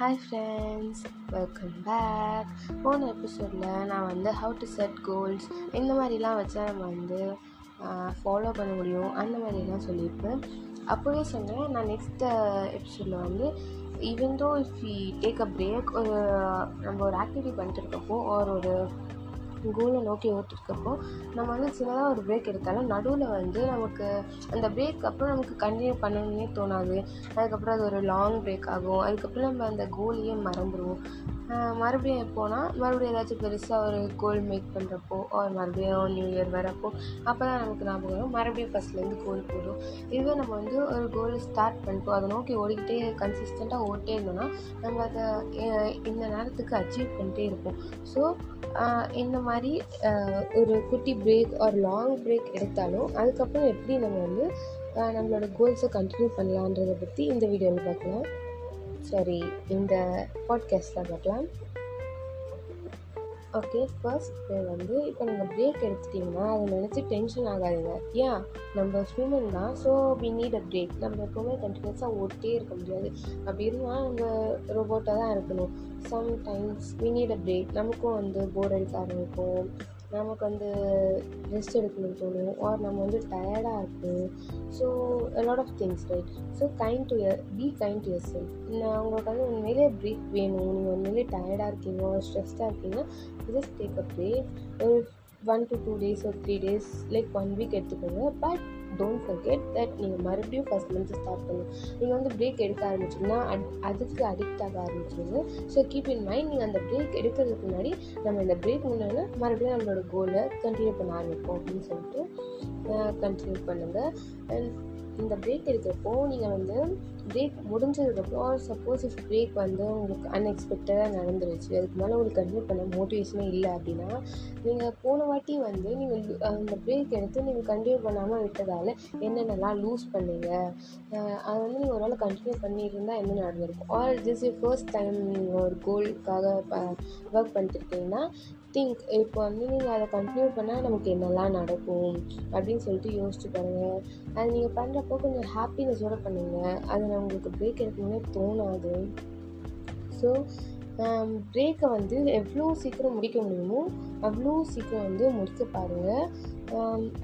Hi friends welcome back போன எபிசோடில் நான் வந்து ஹவு டு செட் கோல்ஸ் இந்த மாதிரிலாம் வச்சா நம்ம வந்து ஃபாலோ பண்ண முடியும். அந்த மாதிரிலாம் சொல்லியிருப்பேன். அப்போவே சொன்னேன் நான் நெக்ஸ்ட் எபிசோடில் வந்து even though if we take a break ஒரு நம்ம ஒரு ஆக்டிவிட்டி பண்ணிட்டு இருக்கப்போ ஒரு ஒரு கோலை நோக்கி ஓட்டிருக்கப்போ நம்ம வந்து சின்னதாக ஒரு பிரேக் எடுத்தாலும் நடுவில் வந்து நமக்கு அந்த பிரேக் அப்புறம் நமக்கு கண்டினியூ பண்ணணுன்னே தோணாது. அதுக்கப்புறம் அது ஒரு லாங் பிரேக் ஆகும். அதுக்கப்புறம் நம்ம அந்த கோலையே மறந்துடுவோம் மறுபடியும் போனால் மறுபடியும் ஏதாச்சும் பெருசாக ஒரு கோல் மேக் பண்ணுறப்போ ஒரு மறுபடியும் நியூ இயர் வரப்போ அப்போ தான் நமக்கு ஞாபகம் வரும். மறுபடியும் ஃபஸ்ட்லேருந்து கோல் போடும். இதுவே நம்ம வந்து ஒரு கோல் ஸ்டார்ட் பண்ணிட்டோம் அதை நோக்கி ஓடிக்கிட்டே கன்சிஸ்டண்ட்டாக ஓட்டே இருந்தோம்னா நம்ம அதை இந்த நேரத்துக்கு அச்சீவ் பண்ணிட்டே இருப்போம். ஸோ இந்த மாதிரி ஒரு குட்டி பிரேக் ஒரு லாங் பிரேக் எடுத்தாலும் அதுக்கப்புறம் எப்படி நம்ம வந்து நம்மளோட கோல்ஸை கண்டினியூ பண்ணலான்றதை பற்றி இந்த வீடியோவில் பார்க்கலாம். சரி இந்த பாட்காஸ்ட்டில் பார்க்கலாம். ஓகே ஃபர்ஸ்ட் வந்து இப்போ நீங்கள் பிரேக் எடுத்துட்டிங்கன்னா அதை நினச்சி டென்ஷன் ஆகாதுங்க. ஏன் நம்ம ஹியூமன் தான் so we need a break நம்ம எப்போவுமே கண்டினியூஸாக ஓட்டே இருக்க முடியாது. அப்படி இருந்தால் நம்ம ரோபோட்டாக தான் இருக்கணும். Sometimes we need a break நமக்கும் வந்து போர் அடிக்க ஆரம்பிக்கும். நமக்கு வந்து ரெஸ்ட் எடுக்கணும்னு தோணும். ஆர் நம்ம வந்து டயர்டாக இருக்கும் so lot of things right so kind to be kind to yourself உங்களுக்கு வந்து உண்மையிலே பிரேக் வேணும். நீங்கள் உண்மையிலே டயர்டாக இருக்கீங்க ஸ்ட்ரெஸ்டாக இருக்கீங்க ஜஸ்ட் டேக் அ பிரேக் ஒரு ஒன் டு டூ டேஸ் ஒரு three days like one week எடுத்துக்கோங்க. பட் டோன்ட் ஃபர்கெட் தட் நீங்கள் மறுபடியும் ஃபஸ்ட் மந்த் ஸ்டார்ட் பண்ணணும் நீங்கள் வந்து பிரேக் எடுக்க ஆரம்பிச்சிங்கன்னா அட் அதுக்கு அடிக்ட் ஆக ஆரம்பிச்சிருங்க. ஸோ கீப் இன் மைண்ட் நீங்கள் அந்த பிரேக் எடுக்கிறதுக்கு முன்னாடி நம்ம இந்த பிரேக் முன்னாடி மறுபடியும் நம்மளோட கோலை கண்டினியூ பண்ண ஆரம்பிப்போம் அப்படின்னு சொல்லிட்டு கண்டினியூ பண்ணுங்கள் அண்ட் இந்த பிரேக் எடுக்கிறப்போ நீங்கள் வந்து பிரேக் முடிஞ்சதுக்கப்புறம் சப்போஸ் இஃப் பிரேக் வந்து உங்களுக்கு அன்எக்ஸ்பெக்டடாக நடந்துருச்சு அதுக்கு மேலே உங்களுக்கு கன்டினியூ பண்ண மோட்டிவேஷனே இல்லை அப்படின்னா நீங்கள் போன வாட்டி வந்து நீங்கள் அந்த பிரேக் எடுத்து நீங்கள் கண்டினியூ பண்ணாமல் விட்டதால் என்னென்னலாம் லூஸ் பண்ணீங்க? அதை வந்து நீங்கள் ஒரு நாள் கண்டினியூ பண்ணியிருந்தால் என்ன நடந்திருக்கும்? R this E first time நீங்கள் ஒரு கோலுக்காக ஒர்க் பண்ணிட்டு இருக்கீங்கன்னா திங்க் இப்போ வந்து நீங்கள் அதை கண்டினியூ பண்ணால் நமக்கு என்னெல்லாம் நடக்கும் அப்படின்னு சொல்லிட்டு யோசிச்சு பாருங்கள் அது நீங்கள் பண்ணுறப்போ கொஞ்சம் ஹாப்பினஸோடு பண்ணுங்கள் அது உங்களுக்கு பிரேக் எடுக்கணும்னே தோணாது. ஸோ பிரேக்கை வந்து எவ்வளோ சீக்கிரம் முடிக்க முடியுமோ அவ்வளோ சீக்கிரம் வந்து முடிக்க பாருங்கள்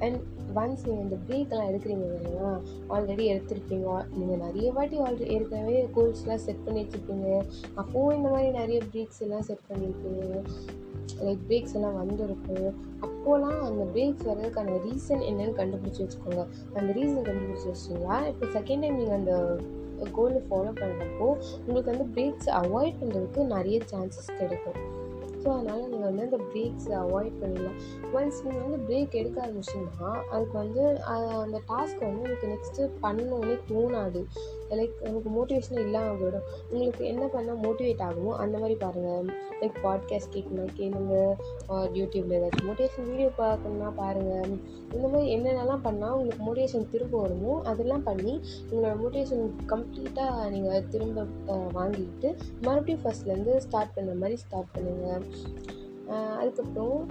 அண்ட் ஒன்ஸ் நீங்கள் இந்த பிரேக்கெல்லாம் எடுக்கிறீங்க இல்லைங்களா? ஆல்ரெடி எடுத்திருப்பீங்க. நீங்கள் நிறைய வாட்டி ஆல்ரெடி ஏற்கனவே கோல்ஸ்லாம் செட் பண்ணி வச்சுருப்பீங்க அப்போவும் இந்த மாதிரி நிறைய பிரேக்ஸ் எல்லாம் செட் பண்ணியிருப்பீங்க லைக் பிரேக்ஸ் எல்லாம் வந்திருக்கும். அப்போலாம் அந்த பிரேக்ஸ் வர்றதுக்கான ரீசன் என்னன்னு கண்டுபிடிச்சி வச்சுக்கோங்க. அந்த ரீசன் கண்டுபிடிச்சி வச்சிங்களா? இப்போ செகண்ட் டைம் நீங்கள் அந்த கோலை ஃபாலோ பண்ணுறப்போ உங்களுக்கு வந்து பிரேக்ஸ் அவாய்ட் பண்ணுறதுக்கு நிறைய சான்சஸ் கிடைக்கும். ஸோ அதனால் நீங்கள் வந்து அந்த பிரேக்ஸை அவாய்ட் பண்ணிடலாம். ஒன்ஸ் நீங்கள் வந்து பிரேக் எடுக்க ஆரம்பிச்சிங்கன்னா அதுக்கு வந்து அந்த டாஸ்க்கை வந்து உங்களுக்கு நெக்ஸ்ட்டு பண்ணணுன்னே தோணாது. லைக் உங்களுக்கு மோட்டிவேஷனே இல்லாமல் போயிடும். உங்களுக்கு என்ன பண்ணால் மோட்டிவேட் ஆகுமோ அந்த மாதிரி பாருங்கள் லைக் பாட்காஸ்ட் கேட்கணும் கேளுங்க. ஆர் யூடியூப்பில் ஏதாச்சும் மோட்டிவேஷன் வீடியோ பார்க்கணுன்னா பாருங்கள் இந்த மாதிரி என்னென்னலாம் பண்ணால் உங்களுக்கு மோட்டிவேஷன் திரும்ப வருமோ அதெல்லாம் பண்ணி உங்களோட மோட்டிவேஷன் கம்ப்ளீட்டாக நீங்கள் திரும்ப வாங்கிக்கிட்டு மறுபடியும் ஃபஸ்ட்லேருந்து ஸ்டார்ட் பண்ண மாதிரி ஸ்டார்ட் பண்ணுங்கள் அதுக்கப்புறம்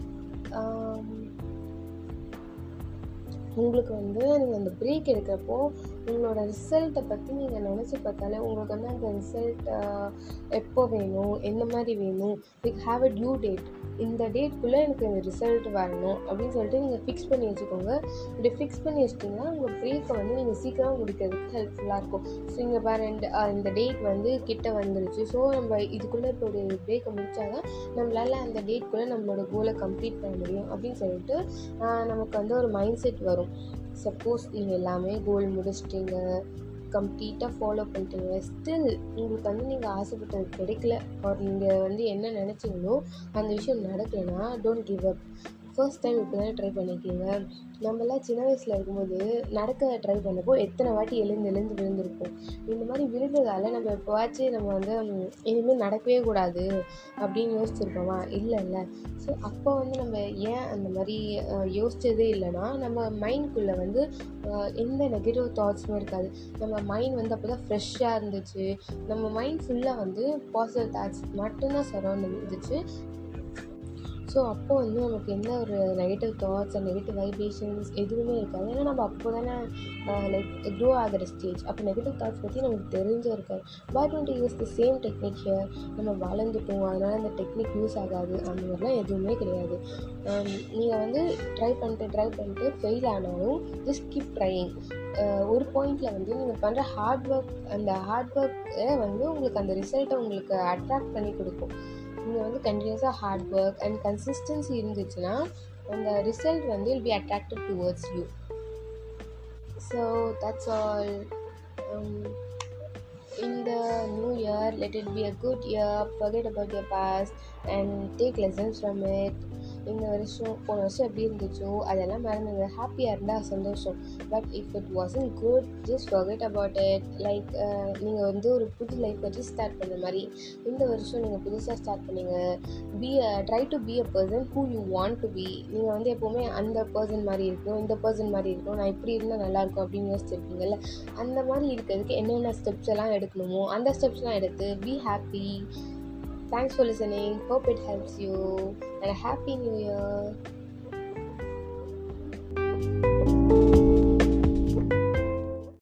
உங்களுக்கு வந்து நீங்கள் அந்த பிரேக் எடுக்கிறப்போ உங்களோட ரிசல்ட்டை பற்றி நீங்கள் நினச்சி பார்த்தாலே உங்களுக்கு வந்து அந்த ரிசல்ட் எப்போ வேணும் எந்த மாதிரி வேணும் like have a due date இந்த டேட்குள்ளே எனக்கு இந்த ரிசல்ட் வரணும் அப்படின்னு சொல்லிட்டு நீங்கள் ஃபிக்ஸ் பண்ணி வச்சுக்கோங்க. இப்படி ஃபிக்ஸ் பண்ணி வச்சிட்டிங்கன்னா உங்கள் பிரேக்கை வந்து நீங்கள் சீக்கிரம் முடிக்கிறதுக்கு ஹெல்ப்ஃபுல்லாக இருக்கும். ஸோ இங்கே பாரு இந்த டேட் வந்து கிட்ட வந்துருச்சு. ஸோ நம்ம இதுக்குள்ளே இப்போ ஒரு பிரேக்கை முடித்தா தான் நம்மளால் அந்த டேட்குள்ளே நம்மளோட கோலை கம்ப்ளீட் பண்ண முடியும் அப்படின்னு சொல்லிட்டு நமக்கு வந்து ஒரு மைண்ட் செட் வரும். சப்போஸ் நீங்கள் எல்லாமே கோல் முடிச்சிட்டிங்க கம்ப்ளீட்டாக ஃபாலோ பண்ணிட்டீங்க. ஸ்டில் உங்களுக்கு வந்து நீங்கள் ஆசைப்பட்டது கிடைக்கல. ஆர் நீங்கள் வந்து என்ன நினச்சிங்களோ அந்த விஷயம் நடக்கலைன்னா don't give up first time இப்போ தானே ட்ரை பண்ணியிருக்கீங்க நம்மளாம் சின்ன வயசில் இருக்கும்போது நடக்க ட்ரை பண்ணப்போ எத்தனை வாட்டி எழுந்து எழுந்து விழுந்திருப்போம். இந்த மாதிரி விழுந்ததால் நம்ம எப்போவாச்சும் நம்ம வந்து இனிமேல் நடக்கவே கூடாது அப்படின்னு யோசிச்சிருப்போமா? இல்லை இல்லை. ஸோ அப்போ வந்து நம்ம ஏன் அந்த மாதிரி யோசித்ததே இல்லைன்னா நம்ம மைண்ட்குள்ளே வந்து எந்த நெகட்டிவ் தாட்ஸுமே இருக்காது. நம்ம மைண்ட் வந்து அப்போ தான் ஃப்ரெஷ்ஷாக இருந்துச்சு. நம்ம மைண்ட் ஃபுல்லாக வந்து பாசிட்டிவ் தாட்ஸ் மட்டும்தான் சரௌண்ட் இருந்துச்சு. ஸோ அப்போ வந்து நமக்கு எந்த ஒரு negative thoughts and negative vibrations எதுவுமே இருக்காது. ஏன்னா நம்ம அப்போ தானே லைக் க்ரோ ஆகிற ஸ்டேஜ் அப்போ நெகட்டிவ் தாட்ஸ் பற்றி நமக்கு தெரிஞ்சே இருக்காது. But twenty use the same technique here நம்ம வளர்ந்துட்டோம். அதனால் அந்த டெக்னிக் யூஸ் ஆகாது. அந்த மாதிரிலாம் எதுவுமே கிடையாது. Um, நீங்கள் வந்து ட்ரை பண்ணிட்டு ட்ரை பண்ணிட்டு ஃபெயில் ஆனாலும் ஜஸ்ட் கீப் ட்ரையிங் ஒரு பாயிண்டில் வந்து நீங்கள் பண்ணுற ஹார்ட் ஒர்க் அந்த ஹார்ட் ஒர்க்கை வந்து உங்களுக்கு அந்த ரிசல்ட்டை உங்களுக்கு அட்ராக்ட் பண்ணி கொடுக்கும். நீங்கள் வந்து கண்டினியூஸாக ஹார்ட் ஒர்க் அண்ட் கன்சிஸ்டன்சி இருந்துச்சுன்னா அந்த ரிசல்ட் வந்து will be attracted towards you so that's all in the new year let it be a good year forget about your past and take lessons from it இந்த வருஷம் போன வருஷம் எப்படி இருந்துச்சோ அதெல்லாம் மறந்துங்க ஹாப்பியாக இருந்தால் சந்தோஷம். But if it wasn't good just forget about it like நீங்கள் வந்து ஒரு புது லைஃப் வச்சு ஸ்டார்ட் பண்ண மாதிரி இந்த வருஷம் நீங்கள் புதுசாக ஸ்டார்ட் பண்ணீங்க. Be try to be a person who you want to be நீங்கள் வந்து எப்போவுமே அந்த பர்சன் மாதிரி இருக்கணும் இந்த பர்சன் மாதிரி இருக்கணும் நான் இப்படி இருந்தால் நல்லாயிருக்கும் அப்படின்னு யோசிச்சிருப்பீங்கல்ல? அந்த மாதிரி இருக்கிறதுக்கு என்னென்ன ஸ்டெப்ஸ் எல்லாம் எடுக்கணுமோ அந்த ஸ்டெப்ஸ்லாம் எடுத்து be happy Thanks for listening. Hope it helps you. And a happy new year.